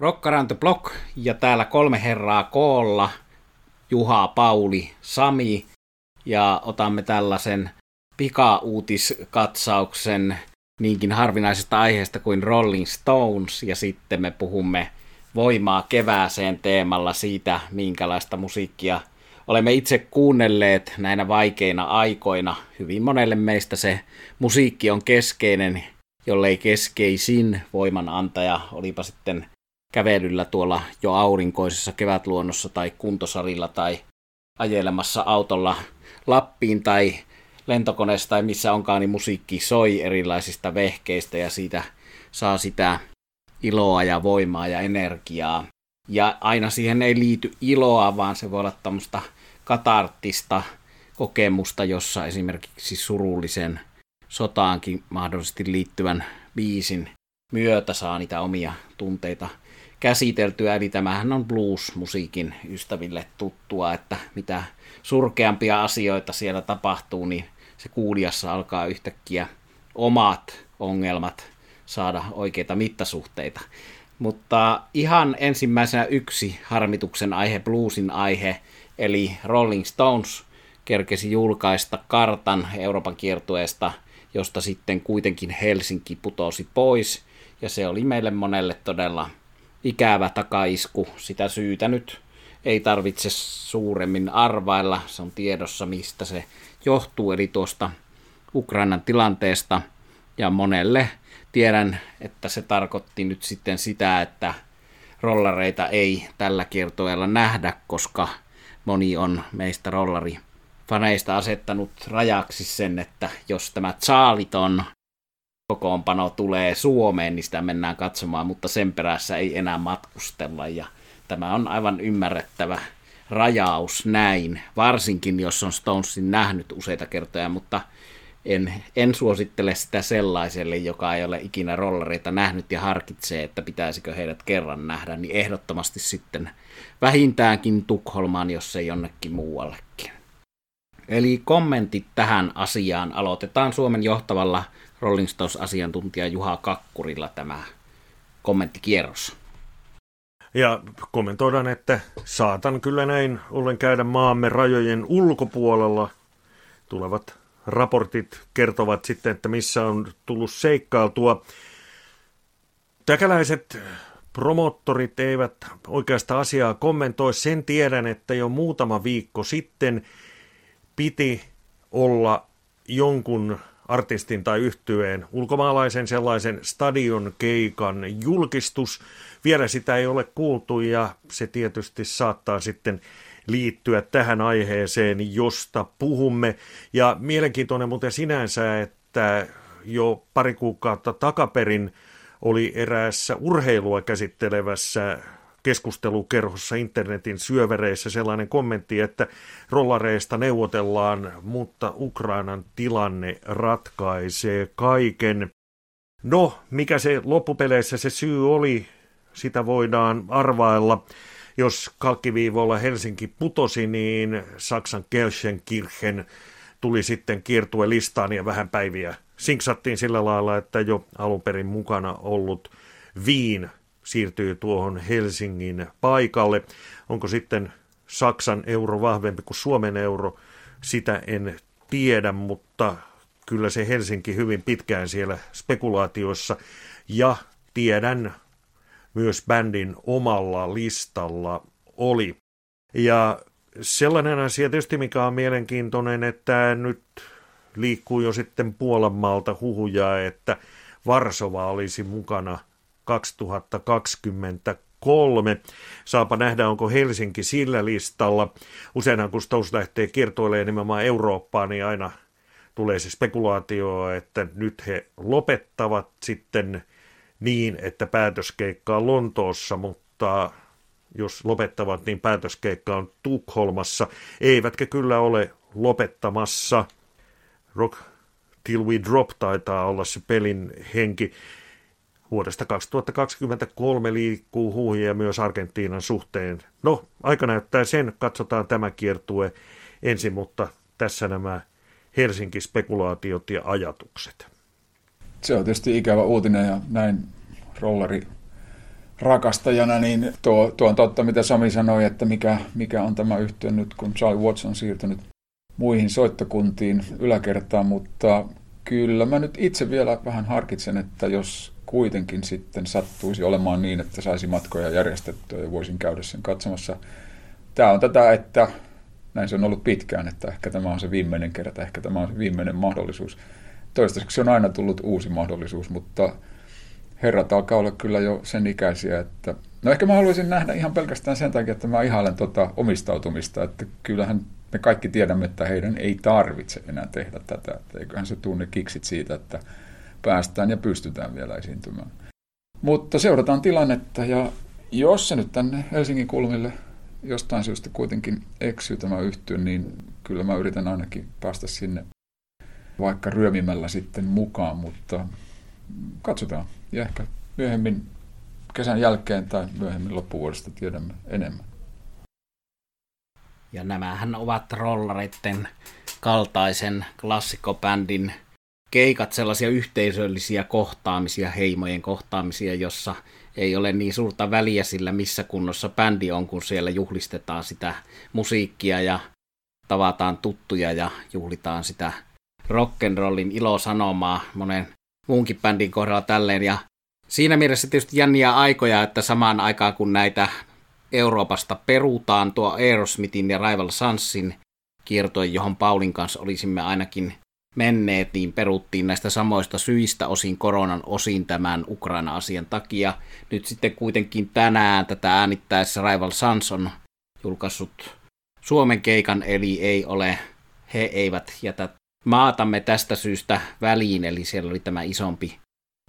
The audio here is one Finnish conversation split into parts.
Rock Around the Block ja täällä kolme herraa koolla. Juha, Pauli, Sami ja otamme tällaisen pikauutiskatsauksen niinkin harvinaisesta aiheesta kuin Rolling Stones ja sitten me puhumme voimaa kevääseen teemalla siitä, minkälaista musiikkia olemme itse kuunnelleet näinä vaikeina aikoina. Hyvin monelle meistä se musiikki on keskeinen, jollei keskeisin voimanantaja, olipa sitten kävelyllä tuolla jo aurinkoisessa kevätluonnossa tai kuntosalilla tai ajelemassa autolla Lappiin tai lentokoneessa tai missä onkaan, niin musiikki soi erilaisista vehkeistä ja siitä saa sitä iloa ja voimaa ja energiaa. Ja aina siihen ei liity iloa, vaan se voi olla tämmöistä katarttista kokemusta, jossa esimerkiksi surullisen sotaankin mahdollisesti liittyvän biisin myötä saa niitä omia tunteita käsiteltyä. Eli tämähän on blues-musiikin ystäville tuttua, että mitä surkeampia asioita siellä tapahtuu, niin se kuulijassa alkaa yhtäkkiä omat ongelmat saada oikeita mittasuhteita. Mutta ihan ensimmäisenä yksi harmituksen aihe, bluesin aihe, eli Rolling Stones kerkesi julkaista kartan Euroopan kiertueesta, josta sitten kuitenkin Helsinki putosi pois, ja se oli meille monelle todella ikävä takaisku. Sitä syytä nyt ei tarvitse suuremmin arvailla, se on tiedossa mistä se johtuu, eli tuosta Ukrainan tilanteesta, ja monelle tiedän, että se tarkoitti nyt sitten sitä, että rollareita ei tällä kiertoella nähdä, koska moni on meistä rollari faneista asettanut rajaksi sen, että jos tämä Charliton kokoonpano tulee Suomeen, niin sitä mennään katsomaan, mutta sen perässä ei enää matkustella. Ja tämä on aivan ymmärrettävä rajaus näin, varsinkin jos on Stonesin nähnyt useita kertoja, mutta en, en suosittele sitä sellaiselle, joka ei ole ikinä rollareita nähnyt ja harkitsee, että pitäisikö heidät kerran nähdä, niin ehdottomasti sitten vähintäänkin Tukholmaan, jos ei jonnekin muuallekin. Eli kommentit tähän asiaan aloitetaan Suomen johtavalla Rolling Stones-asiantuntija Juha Kakkurilla tämä kommenttikierros. Ja kommentoidaan, että saatan kyllä näin ollen käydä maamme rajojen ulkopuolella. Tulevat raportit kertovat sitten, että missä on tullut seikkailtua. Täkäläiset promottorit eivät oikeasta asiaa kommentoi. Sen tiedän, että jo muutama viikko sitten piti olla jonkun artistin tai yhtyeen ulkomaalaisen sellaisen stadion keikan julkistus. Vielä sitä ei ole kuultu ja se tietysti saattaa sitten liittyä tähän aiheeseen, josta puhumme. Ja mielenkiintoinen muuten sinänsä, että jo pari kuukautta takaperin oli eräässä urheilua käsittelevässä keskustelukerhossa internetin syövereissä sellainen kommentti, että rollareista neuvotellaan, mutta Ukrainan tilanne ratkaisee kaiken. No, mikä se loppupeleissä se syy oli, sitä voidaan arvailla. Jos kalkkiviivoilla Helsinki putosi, niin Saksan Kelsenkirchen tuli sitten kiertue listaan ja vähän päiviä sinksattiin sillä lailla, että jo alun perin mukana ollut Viin siirtyy tuohon Helsingin paikalle. Onko sitten Saksan euro vahvempi kuin Suomen euro, sitä en tiedä, mutta kyllä se Helsinki hyvin pitkään siellä spekulaatioissa. Ja tiedän myös bändin omalla listalla oli. Ja sellainen asia tietysti, mikä on mielenkiintoinen, että nyt liikkuu jo sitten Puolanmaalta huhuja, että Varsova olisi mukana 2023. Saapa nähdä, onko Helsinki sillä listalla. Useinhan kun Stous lähtee kiertoilemaan nimenomaan Eurooppaan, niin aina tulee se spekulaatio, että nyt he lopettavat sitten niin, että päätöskeikka on Lontoossa, mutta jos lopettavat, niin päätöskeikka on Tukholmassa. Eivätkä kyllä ole lopettamassa. Rock Till We Drop taitaa olla se pelin henki. Vuodesta 2023 liikkuu huuhia myös Argentiinan suhteen. No, aika näyttää sen. Katsotaan tämä kiertue ensin, mutta tässä nämä Helsinki-spekulaatiot ja ajatukset. Se on tietysti ikävä uutinen ja näin rollari rakastajana, niin tuo, tuo on totta, mitä Sami sanoi, että mikä, mikä on tämä yhtiö nyt, kun Charlie Watson on siirtynyt muihin soittokuntiin yläkertaan, mutta kyllä mä nyt itse vielä vähän harkitsen, että jos kuitenkin sitten sattuisi olemaan niin, että saisi matkoja järjestettyä ja voisin käydä sen katsomassa. Tämä on tätä, että näin se on ollut pitkään, että ehkä tämä on se viimeinen kerta, ehkä tämä on se viimeinen mahdollisuus. Toistaiseksi on aina tullut uusi mahdollisuus, mutta herrat alkaa olla kyllä jo sen ikäisiä, että no ehkä mä haluaisin nähdä ihan pelkästään sen takia, että mä ihailen tota omistautumista, että kyllähän me kaikki tiedämme, että heidän ei tarvitse enää tehdä tätä, että eiköhän se tunne kiksit siitä, että päästään ja pystytään vielä esiintymään. Mutta seurataan tilannetta ja jos se nyt tänne Helsingin kulmille jostain syystä kuitenkin eksyy tämä yhtyä, niin kyllä mä yritän ainakin päästä sinne vaikka ryömimällä sitten mukaan, mutta katsotaan. Ja ehkä myöhemmin kesän jälkeen tai myöhemmin loppuvuodesta tiedämme enemmän. Ja nämähän ovat rollareiden kaltaisen klassikobändin keikat sellaisia yhteisöllisiä kohtaamisia, heimojen kohtaamisia, jossa ei ole niin suurta väliä sillä, missä kunnossa bändi on, kun siellä juhlistetaan sitä musiikkia ja tavataan tuttuja ja juhlitaan sitä rock'n'rollin ilosanomaa monen muunkin bändin kohdalla tälleen. Ja siinä mielessä tietysti jänniä aikoja, että samaan aikaan kun näitä Euroopasta perutaan tuo Aerosmithin ja Rival Sunsin kiertoja, johon Paulin kanssa olisimme ainakin menneet, niin peruttiin näistä samoista syistä osin koronan, osin tämän Ukraina-asian takia. Nyt sitten kuitenkin tänään tätä äänittäessä Rival Sons on julkaissut Suomen keikan, eli ei ole, he eivät jätä maatamme tästä syystä väliin, eli siellä oli tämä isompi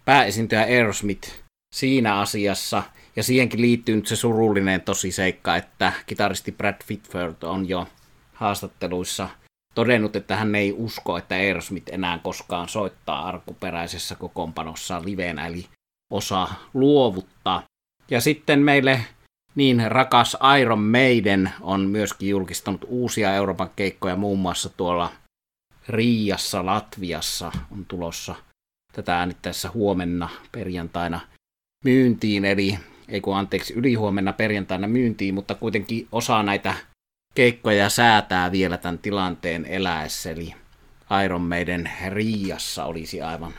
pääesiintyjä Aerosmith siinä asiassa, ja siihenkin liittyy nyt se surullinen tosiseikka, että kitaristi Brad Whitford on jo haastatteluissa todennut, että hän ei usko, että Aerosmith enää koskaan soittaa arkuperäisessä kokoonpanossa livenä, eli osa luovuttaa. Ja sitten meille niin rakas Iron Maiden on myöskin julkistanut uusia Euroopan keikkoja, muun muassa tuolla Riassa, Latviassa on tulossa tätä äänittäessä huomenna perjantaina myyntiin, eli ei kun anteeksi, ylihuomenna perjantaina myyntiin, mutta kuitenkin osa näitä keikkoja säätää vielä tämän tilanteen eläessä, eli Iron Maiden Riassa olisi aivan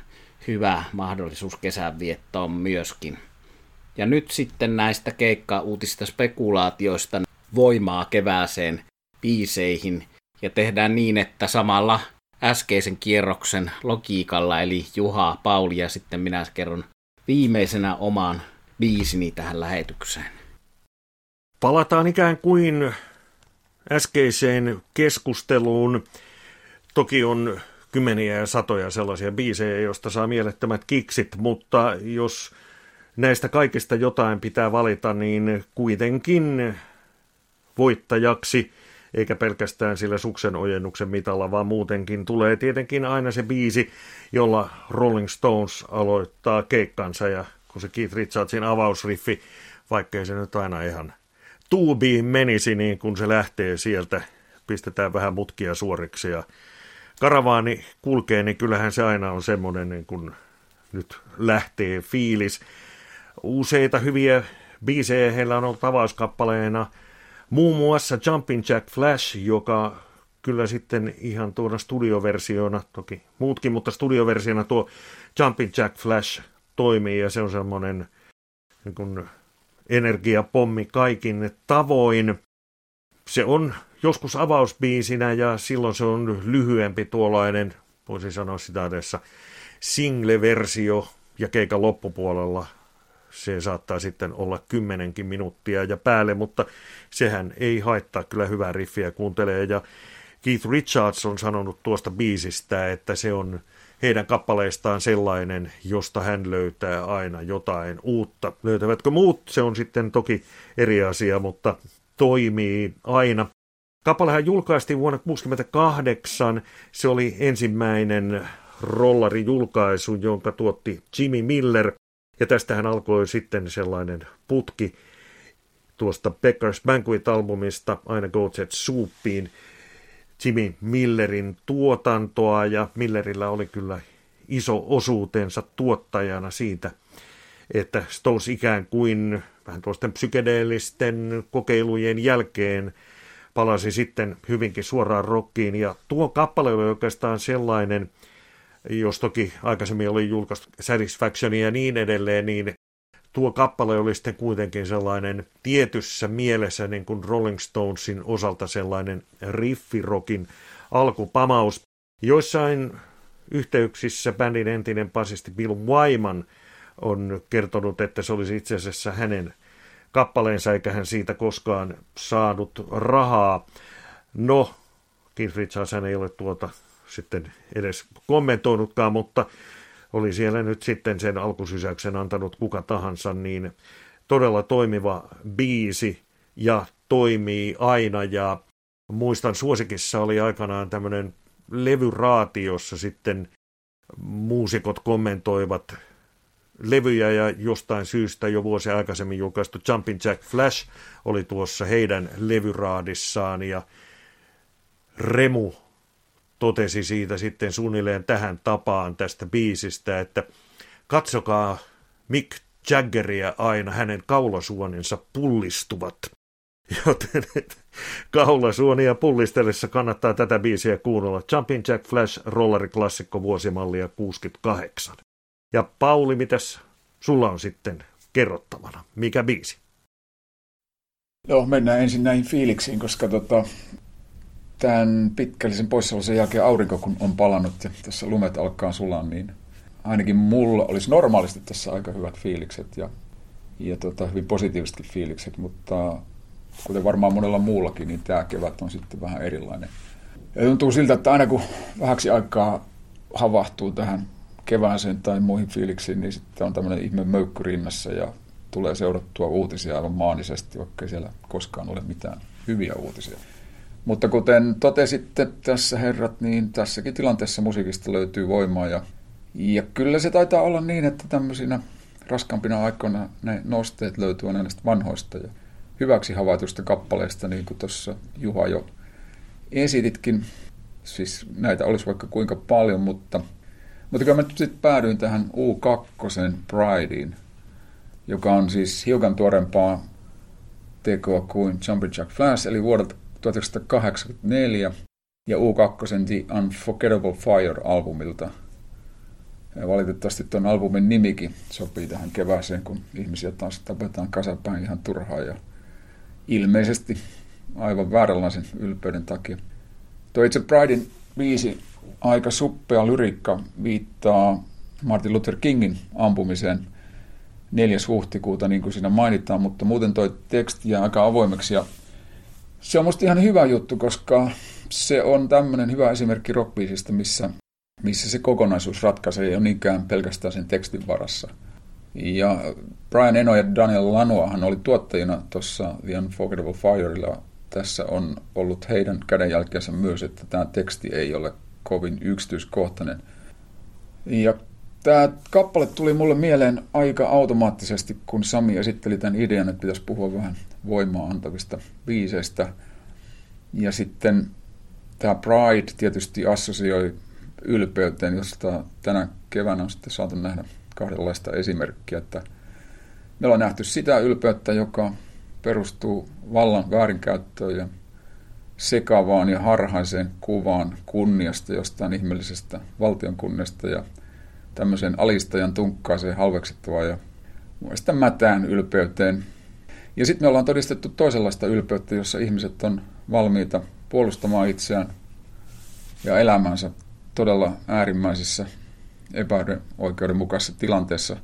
hyvä mahdollisuus kesänviettoon myöskin. Ja nyt sitten näistä keikka-uutista spekulaatioista voimaa kevääseen biiseihin ja tehdään niin, että samalla äskeisen kierroksen logiikalla, eli Juha, Pauli ja sitten minä kerron viimeisenä oman biisini tähän lähetykseen. Palataan ikään kuin äskeiseen keskusteluun. Toki on kymmeniä ja satoja sellaisia biisejä, joista saa mielettömät kiksit, mutta jos näistä kaikista jotain pitää valita, niin kuitenkin voittajaksi, eikä pelkästään sillä suksen ojennuksen mitalla, vaan muutenkin tulee tietenkin aina se biisi, jolla Rolling Stones aloittaa keikkansa ja kun se Keith Richardsin avausriffi, vaikkei se nyt aina ihan tuubiin menisi, niin kun se lähtee sieltä, pistetään vähän mutkia suoriksi ja karavaani kulkee, niin kyllähän se aina on semmoinen, niin kun nyt lähtee fiilis. Useita hyviä biisejä heillä on ollut avauskappaleena, muun muassa Jumping Jack Flash, joka kyllä sitten ihan tuona studioversiona, toki muutkin, mutta studioversiona tuo Jumping Jack Flash toimii ja se on semmoinen niin kuin energiapommi kaikin tavoin. Se on joskus avausbiisinä ja silloin se on lyhyempi tuollainen, voisi sanoa sitä edessä, single-versio ja keikan loppupuolella se saattaa sitten olla kymmenenkin minuuttia ja päälle, mutta sehän ei haittaa kyllä hyvää riffiä kuuntelee ja Keith Richards on sanonut tuosta biisistä, että se on heidän kappaleistaan sellainen, josta hän löytää aina jotain uutta. Löytävätkö muut, se on sitten toki eri asia, mutta toimii aina. Kappalehan julkaistiin vuonna 1968. Se oli ensimmäinen rollarijulkaisu, jonka tuotti Jimmy Miller. Ja tästähän alkoi sitten sellainen putki tuosta Becker's Banquet-albumista aina Go Jet Soupiin. Jimmy Millerin tuotantoa ja Millerillä oli kyllä iso osuutensa tuottajana siitä, että Stones ikään kuin vähän tuosten psykedeellisten kokeilujen jälkeen palasi sitten hyvinkin suoraan rockiin. Ja tuo kappale oli oikeastaan sellainen, jos toki aikaisemmin oli julkaistu Satisfaction ja niin edelleen, niin tuo kappale oli sitten kuitenkin sellainen tietyssä mielessä niin kuin Rolling Stonesin osalta sellainen riffirokin alkupamaus. Joissain yhteyksissä bändin entinen basisti Bill Wyman on kertonut, että se olisi itse asiassa hänen kappaleensa, eikä hän siitä koskaan saanut rahaa. No, Keith Richards hän ei ole tuota sitten edes kommentoinutkaan, mutta oli siellä nyt sitten sen alkusysäyksen antanut kuka tahansa, niin todella toimiva biisi ja toimii aina. Ja muistan suosikissa oli aikanaan tämmöinen levyraati, jossa sitten muusikot kommentoivat levyjä ja jostain syystä jo vuosi aikaisemmin julkaistu Jumpin Jack Flash oli tuossa heidän levyraadissaan. Ja Remu totesi siitä sitten suunnilleen tähän tapaan tästä biisistä, että katsokaa Mick Jaggeria aina, hänen kaulasuoninsa pullistuvat. Joten kaulasuonia pullistellessa kannattaa tätä biisiä kuunnella. Jumpin Jack Flash rolleriklassikko vuosimallia 68. Ja Pauli, mitäs sulla on sitten kerrottavana? Mikä biisi? Joo, mennään ensin näihin fiiliksiin, koska tota, tämän pitkällisen poissaolon jälkeen aurinko kun on palannut ja tässä lumet alkaa sulaa, niin ainakin mulla olisi normaalisti tässä aika hyvät fiilikset ja, ja tota, hyvin positiivisetkin fiilikset, mutta kuten varmaan monella muullakin, niin tämä kevät on sitten vähän erilainen. Ja tuntuu siltä, että aina kun vähäksi aikaa havahtuu tähän kevääseen tai muihin fiiliksiin, niin sitten on tämmöinen ihme möykky rinnassa ja tulee seurattua uutisia aivan maanisesti, vaikka siellä koskaan ole mitään hyviä uutisia. Mutta kuten totesitte tässä herrat, niin tässäkin tilanteessa musiikista löytyy voimaa ja, ja kyllä se taitaa olla niin, että tämmöisinä raskampina aikoina ne nosteet löytyy näistä vanhoista ja hyväksi havaitusta kappaleista, niin kuin tuossa Juha jo esititkin. Siis näitä olisi vaikka kuinka paljon, mutta, mutta kyllä mä sitten päädyin tähän U2 Prideen, joka on siis hiukan tuorempaa tekoa kuin Jumpin Jack Flash, eli vuodelta 1984 ja U2 The Unforgettable Fire-albumilta. Ja valitettavasti tuon albumin nimikin sopii tähän kevääseen, kun ihmisiä taas tapetaan kasapäin ihan turhaan ja ilmeisesti aivan vääränlaisen ylpeyden takia. Tuo itse Pridein viisi aika suppea lyrikka viittaa Martin Luther Kingin ampumiseen 4. huhtikuuta, niin kuin siinä mainitaan, mutta muuten tuo teksti jää aika avoimeksi ja se on musta ihan hyvä juttu, koska se on tämmöinen hyvä esimerkki rockbiisistä, missä, missä se kokonaisuus ratkaisee ole niinkään pelkästään sen tekstin varassa. Ja Brian Eno ja Daniel Lanoahan oli tuottajina tuossa The Unforgettable Fireilla. Tässä on ollut heidän kädenjälkeensä myös, että tämä teksti ei ole kovin yksityiskohtainen. Ja tämä kappale tuli mulle mieleen aika automaattisesti, kun Sami esitteli tämän idean, että pitäisi puhua vähän voimaa antavista biiseistä. Ja sitten tämä Pride tietysti assosioi ylpeyteen, josta tänä keväänä on sitten saatu nähdä kahdenlaista esimerkkiä, että meillä on nähty sitä ylpeyttä, joka perustuu vallan väärinkäyttöön ja sekavaan ja harhaiseen kuvaan kunniasta jostain ihmeellisestä valtion kunniasta ja tämmöiseen alistajan tunkkaaseen halveksittavaan ja muista mätään ylpeyteen. Ja sitten me ollaan todistettu toisenlaista ylpeyttä, jossa ihmiset on valmiita puolustamaan itseään ja elämänsä todella äärimmäisissä epäoikeudenmukaisessa tilanteessa,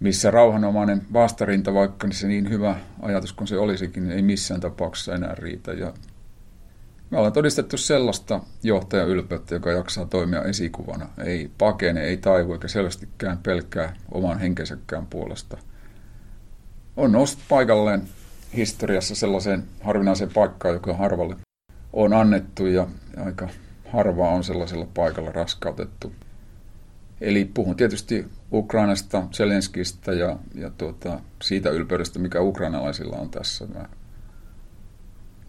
missä rauhanomainen vastarinta, vaikka se niin hyvä ajatus kuin se olisikin, ei missään tapauksessa enää riitä. Ja me ollaan todistettu sellaista johtajan ylpeyttä, joka jaksaa toimia esikuvana. Ei pakene, ei taivu eikä selvästikään pelkää oman henkensäkään puolesta. On noussut paikalleen historiassa sellaiseen harvinaiseen paikkaan, joka harvalle on annettu ja aika harvaa on sellaisella paikalla raskautettu. Eli puhun tietysti Ukrainasta, Zelenskistä ja, ja tuota, siitä ylpeydestä, mikä ukrainalaisilla on tässä. Mä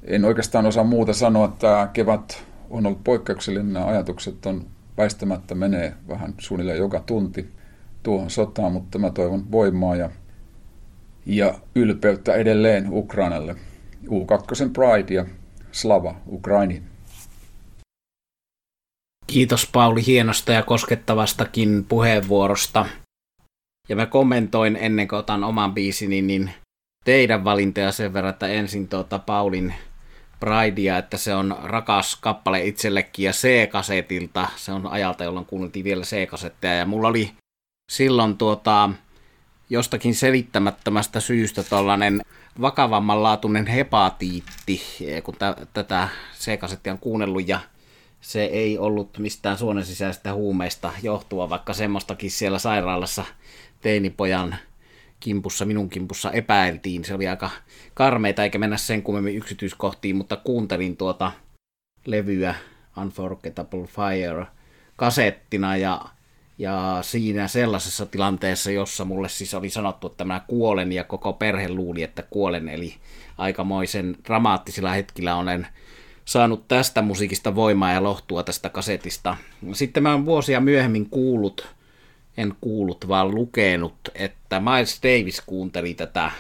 en oikeastaan osaa muuta sanoa, että kevät on ollut poikkeuksellinen. Nämä ajatukset on väistämättä menee vähän suunnilleen joka tunti. tuohon sotaan, mutta mä toivon voimaa ja, ja ylpeyttä edelleen Ukrainalle. U2 Pride ja Slava Ukraini. Kiitos Pauli hienosta ja koskettavastakin puheenvuorosta. Ja mä kommentoin ennen kuin otan oman biisini, niin teidän valintoja sen verran, että ensin tuota Paulin Pridea, että se on rakas kappale itsellekin ja C-kasetilta. Se on ajalta, jolloin kuunneltiin vielä C-kasetteja ja mulla oli silloin tuota, jostakin selittämättömästä syystä tällainen vakavammanlaatuinen hepatiitti, kun t- tätä C-kasettia on kuunnellut ja se ei ollut mistään suonen sisäistä huumeista johtua, vaikka semmoistakin siellä sairaalassa teinipojan kimpussa, minun kimpussa epäiltiin. Se oli aika karmeita, eikä mennä sen kummemmin yksityiskohtiin, mutta kuuntelin tuota levyä Unforgettable Fire kasettina ja, ja siinä sellaisessa tilanteessa, jossa mulle siis oli sanottu, että mä kuolen ja koko perhe luuli, että kuolen, eli aikamoisen dramaattisilla hetkillä olen saanut tästä musiikista voimaa ja lohtua tästä kasetista. Sitten mä oon vuosia myöhemmin kuullut, en kuullut vaan lukenut, että Miles Davis kuunteli tätä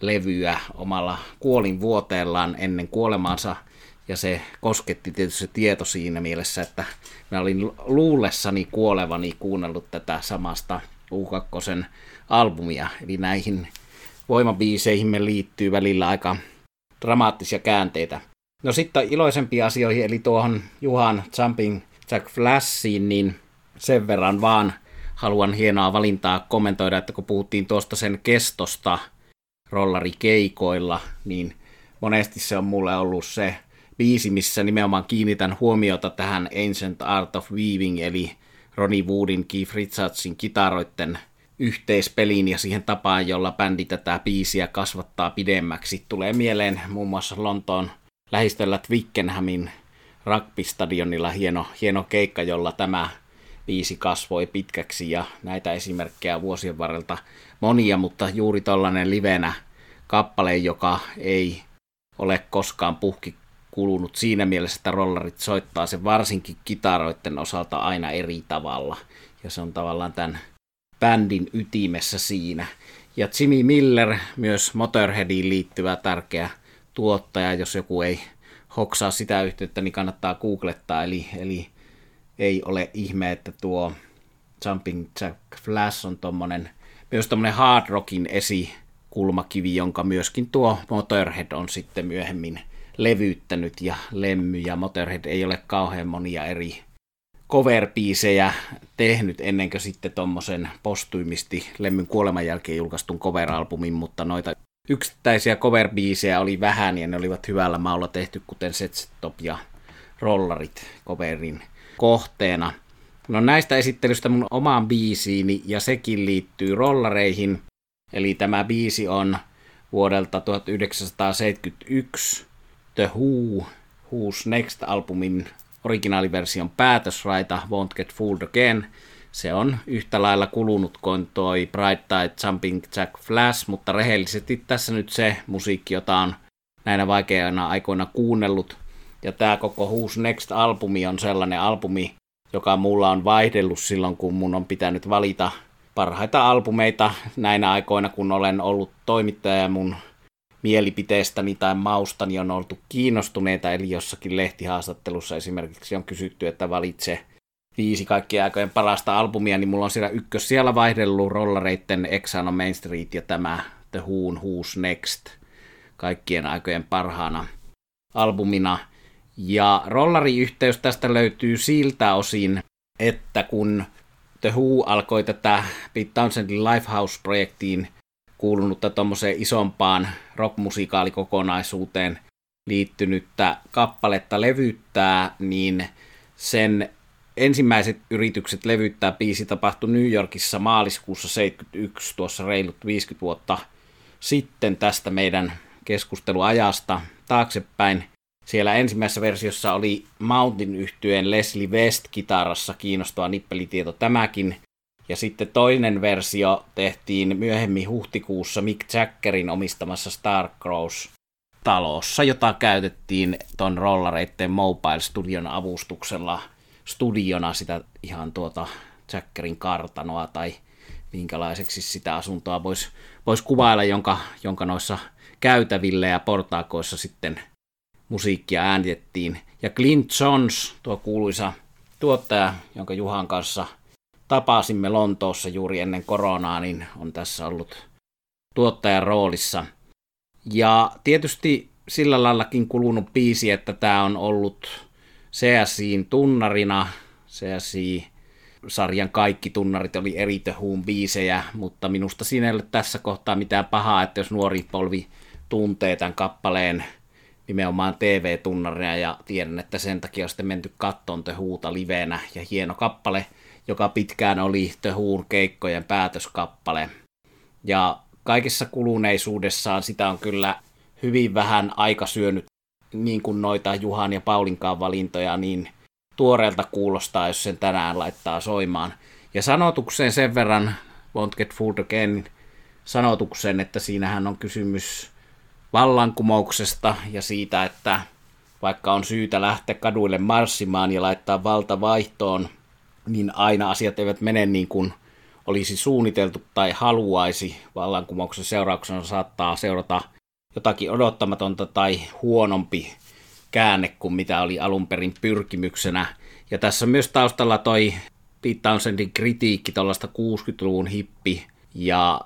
levyä omalla kuolinvuoteellaan ennen kuolemaansa, ja se kosketti tietysti se tieto siinä mielessä, että mä olin luulessani kuolevani kuunnellut tätä samasta U2 albumia, eli näihin voimabiiseihin me liittyy välillä aika dramaattisia käänteitä. No sitten iloisempiin asioihin, eli tuohon Juhan Jumping Jack Flashiin, niin sen verran vaan haluan hienoa valintaa kommentoida, että kun puhuttiin tuosta sen kestosta rollarikeikoilla, niin monesti se on mulle ollut se biisi, missä nimenomaan kiinnitän huomiota tähän Ancient Art of Weaving, eli Ronnie Woodin, Keith Richardsin kitaroitten yhteispeliin ja siihen tapaan, jolla bändi tätä biisiä kasvattaa pidemmäksi. Tulee mieleen muun muassa Lontoon lähistöllä Twickenhamin rugby-stadionilla hieno, hieno keikka, jolla tämä biisi kasvoi pitkäksi ja näitä esimerkkejä vuosien varrelta monia, mutta juuri tällainen livenä kappale, joka ei ole koskaan puhki kulunut siinä mielessä, että rollarit soittaa sen varsinkin kitaroiden osalta aina eri tavalla. Ja se on tavallaan tämän bändin ytimessä siinä. Ja Jimmy Miller, myös Motorheadiin liittyvä tärkeä tuottaja, jos joku ei hoksaa sitä yhteyttä, niin kannattaa googlettaa, eli, eli ei ole ihme, että tuo Jumping Jack Flash on tommonen, myös tommonen hard rockin esikulmakivi, jonka myöskin tuo Motorhead on sitten myöhemmin levyyttänyt ja Lemmy ja Motorhead ei ole kauhean monia eri cover tehnyt ennen kuin sitten tommosen postuimisti Lemmyn kuoleman jälkeen julkaistun cover-albumin, mutta noita yksittäisiä cover oli vähän ja ne olivat hyvällä maulla tehty, kuten Set Top ja Rollarit coverin kohteena. No näistä esittelystä mun omaan biisiini ja sekin liittyy rollareihin. Eli tämä biisi on vuodelta 1971 The Who, Who's Next-albumin originaaliversion päätösraita Won't Get Fooled Again. Se on yhtä lailla kulunut kuin toi Bright Tide Jumping Jack Flash, mutta rehellisesti tässä nyt se musiikki, jota on näinä vaikeina aikoina kuunnellut. Ja tämä koko Who's Next-albumi on sellainen albumi, joka mulla on vaihdellut silloin, kun mun on pitänyt valita parhaita albumeita näinä aikoina, kun olen ollut toimittaja ja mun mielipiteestäni tai maustani on oltu kiinnostuneita, eli jossakin lehtihaastattelussa esimerkiksi on kysytty, että valitse viisi kaikkien aikojen parasta albumia, niin mulla on siellä ykkös siellä vaihdellut rollareitten Exano Main Street ja tämä The Who'n Who's Next kaikkien aikojen parhaana albumina. Ja rollariyhteys tästä löytyy siltä osin, että kun The Who alkoi tätä Pete Townsendin Lifehouse-projektiin kuulunutta tuommoiseen isompaan rockmusikaalikokonaisuuteen liittynyttä kappaletta levyttää, niin sen ensimmäiset yritykset levyttää biisi tapahtui New Yorkissa maaliskuussa 71, tuossa reilut 50 vuotta sitten tästä meidän keskusteluajasta taaksepäin. Siellä ensimmäisessä versiossa oli Mountain yhtyeen Leslie West kitarassa kiinnostava nippelitieto tämäkin, ja sitten toinen versio tehtiin myöhemmin huhtikuussa Mick Jaggerin omistamassa Starcross talossa, jota käytettiin ton rollareitten Mobile Studion avustuksella studiona sitä ihan tuota Jackerin kartanoa tai minkälaiseksi sitä asuntoa voisi vois kuvailla, jonka, jonka noissa käytävillä ja portaakoissa sitten musiikkia äänitettiin. Ja Clint Jones, tuo kuuluisa tuottaja, jonka Juhan kanssa tapasimme Lontoossa juuri ennen koronaa, niin on tässä ollut tuottajan roolissa. Ja tietysti sillä laillakin kulunut biisi, että tämä on ollut CSIin tunnarina. CSI sarjan kaikki tunnarit oli eri töhuun biisejä, mutta minusta siinä ei ole tässä kohtaa mitään pahaa, että jos nuori polvi tuntee tämän kappaleen nimenomaan TV-tunnarina ja tiedän, että sen takia on sitten menty kattoon töhuuta livenä ja hieno kappale, joka pitkään oli töhuun keikkojen päätöskappale. Ja kaikessa kuluneisuudessaan sitä on kyllä hyvin vähän aika syönyt niin kuin noita Juhan ja Paulinkaan valintoja, niin tuoreelta kuulostaa, jos sen tänään laittaa soimaan. Ja sanotukseen sen verran, Won't Get Fooled Again, sanotuksen, että siinähän on kysymys vallankumouksesta ja siitä, että vaikka on syytä lähteä kaduille marssimaan ja laittaa valta vaihtoon, niin aina asiat eivät mene niin kuin olisi suunniteltu tai haluaisi. Vallankumouksen seurauksena saattaa seurata jotakin odottamatonta tai huonompi käänne kuin mitä oli alun perin pyrkimyksenä. Ja tässä myös taustalla toi Pete Townsendin kritiikki tuollaista 60-luvun hippi ja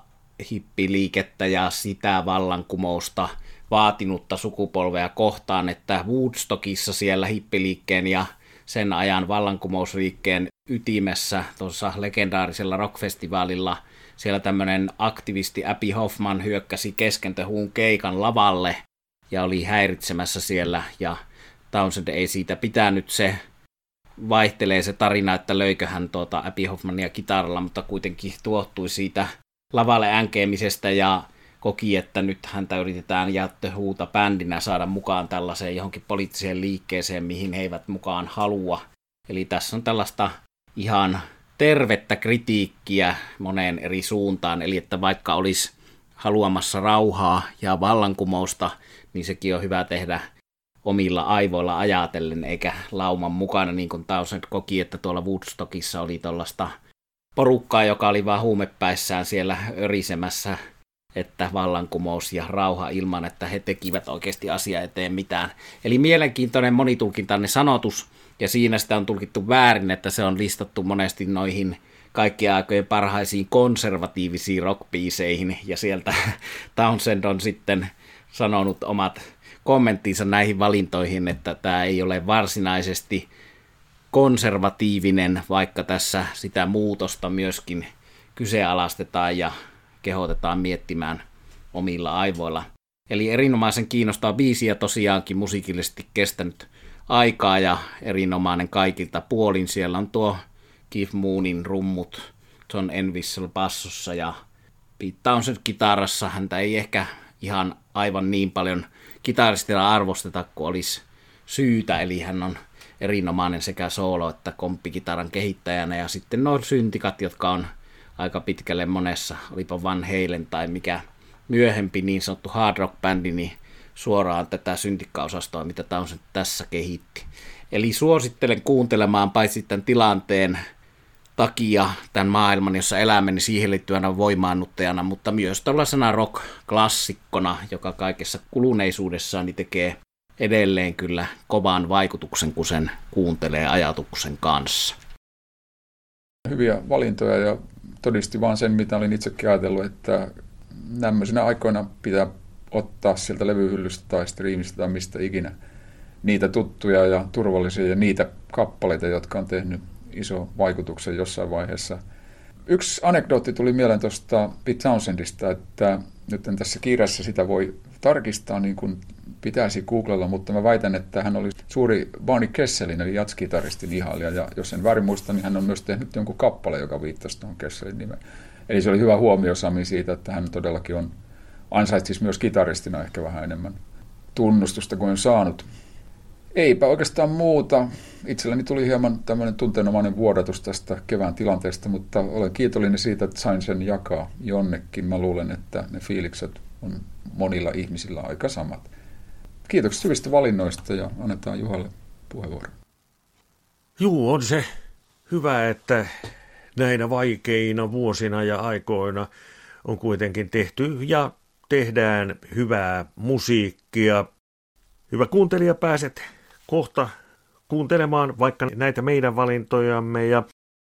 hippiliikettä ja sitä vallankumousta vaatinutta sukupolvea kohtaan, että Woodstockissa siellä hippiliikkeen ja sen ajan vallankumousliikkeen ytimessä tuossa legendaarisella rockfestivaalilla. Siellä tämmöinen aktivisti Abby Hoffman hyökkäsi kesken keikan lavalle ja oli häiritsemässä siellä. Ja Townsend ei siitä pitänyt. Se vaihtelee se tarina, että löikö hän tuota Abby Hoffmania kitaralla, mutta kuitenkin tuottui siitä lavalle änkeemisestä ja koki, että nyt häntä yritetään huuta bändinä saada mukaan tällaiseen johonkin poliittiseen liikkeeseen, mihin he eivät mukaan halua. Eli tässä on tällaista ihan tervettä kritiikkiä moneen eri suuntaan, eli että vaikka olisi haluamassa rauhaa ja vallankumousta, niin sekin on hyvä tehdä omilla aivoilla ajatellen, eikä lauman mukana, niin kuin Townsend koki, että tuolla Woodstockissa oli tuollaista porukkaa, joka oli vaan huumepäissään siellä örisemässä, että vallankumous ja rauha ilman, että he tekivät oikeasti asia eteen mitään. Eli mielenkiintoinen monitulkintainen sanotus, ja siinä sitä on tulkittu väärin, että se on listattu monesti noihin kaikkien aikojen parhaisiin konservatiivisiin rockbiiseihin, ja sieltä Townsend on sitten sanonut omat kommenttinsa näihin valintoihin, että tämä ei ole varsinaisesti konservatiivinen, vaikka tässä sitä muutosta myöskin kyseenalaistetaan ja kehotetaan miettimään omilla aivoilla. Eli erinomaisen kiinnostava biisi ja tosiaankin musiikillisesti kestänyt aikaa ja erinomainen kaikilta puolin. Siellä on tuo Keith Moonin rummut, John Envissel bassossa ja Pete Townsend kitarassa. Häntä ei ehkä ihan aivan niin paljon kitaristina arvosteta kuin olisi syytä, eli hän on erinomainen sekä soolo- että komppikitaran kehittäjänä ja sitten nuo syntikat, jotka on aika pitkälle monessa, olipa Van Halen tai mikä myöhempi niin sanottu hard rock bändi, niin suoraan tätä syntikkaosastoa, mitä Townsend tässä kehitti. Eli suosittelen kuuntelemaan paitsi tämän tilanteen takia tämän maailman, jossa elämme, niin siihen liittyvänä voimaannuttajana, mutta myös tällaisena rock-klassikkona, joka kaikessa kuluneisuudessaan niin tekee edelleen kyllä kovan vaikutuksen, kun sen kuuntelee ajatuksen kanssa. Hyviä valintoja ja todisti vaan sen, mitä olin itsekin ajatellut, että tämmöisenä aikoina pitää ottaa sieltä levyhyllystä tai striimistä tai mistä ikinä niitä tuttuja ja turvallisia ja niitä kappaleita, jotka on tehnyt iso vaikutuksen jossain vaiheessa. Yksi anekdootti tuli mieleen tuosta Pete Townsendista, että nyt tässä kirjassa sitä voi tarkistaa niin kuin pitäisi googlella, mutta mä väitän, että hän oli suuri Barney Kesselin, eli jatskitaristin ihailija, ja jos en väärin muista, niin hän on myös tehnyt jonkun kappale, joka viittasi tuohon Kesselin nimeen. Eli se oli hyvä huomio Sami siitä, että hän todellakin on ansaitsisi myös kitaristina ehkä vähän enemmän tunnustusta kuin on saanut. Eipä oikeastaan muuta. Itselläni tuli hieman tämmöinen tunteenomainen vuodatus tästä kevään tilanteesta, mutta olen kiitollinen siitä, että sain sen jakaa jonnekin. Mä luulen, että ne fiilikset on monilla ihmisillä aika samat. Kiitokset hyvistä valinnoista ja annetaan Juhalle puheenvuoro. Juu, on se hyvä, että näinä vaikeina vuosina ja aikoina on kuitenkin tehty ja tehdään hyvää musiikkia. Hyvä kuuntelija, pääset kohta kuuntelemaan vaikka näitä meidän valintojamme ja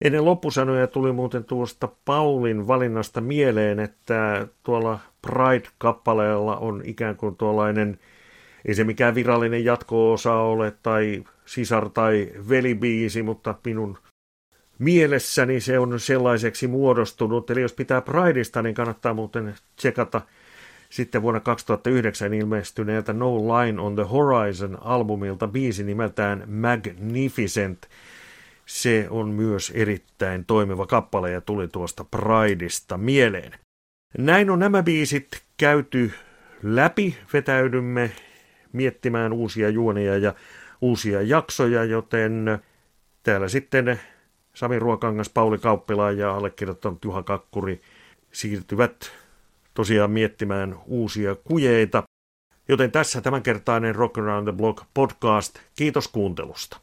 Ennen loppusanoja tuli muuten tuosta Paulin valinnasta mieleen, että tuolla Pride-kappaleella on ikään kuin tuollainen, ei se mikään virallinen jatko-osa ole tai sisar- tai velibiisi, mutta minun mielessäni se on sellaiseksi muodostunut. Eli jos pitää Prideista, niin kannattaa muuten tsekata sitten vuonna 2009 ilmestyneeltä No Line on the Horizon albumilta biisi nimeltään Magnificent – se on myös erittäin toimiva kappale ja tuli tuosta Prideista mieleen. Näin on nämä biisit käyty läpi, vetäydymme miettimään uusia juonia ja uusia jaksoja, joten täällä sitten Sami Ruokangas, Pauli Kauppila ja allekirjoittanut Juha Kakkuri siirtyvät tosiaan miettimään uusia kujeita. Joten tässä tämänkertainen Rock Around the Block podcast. Kiitos kuuntelusta.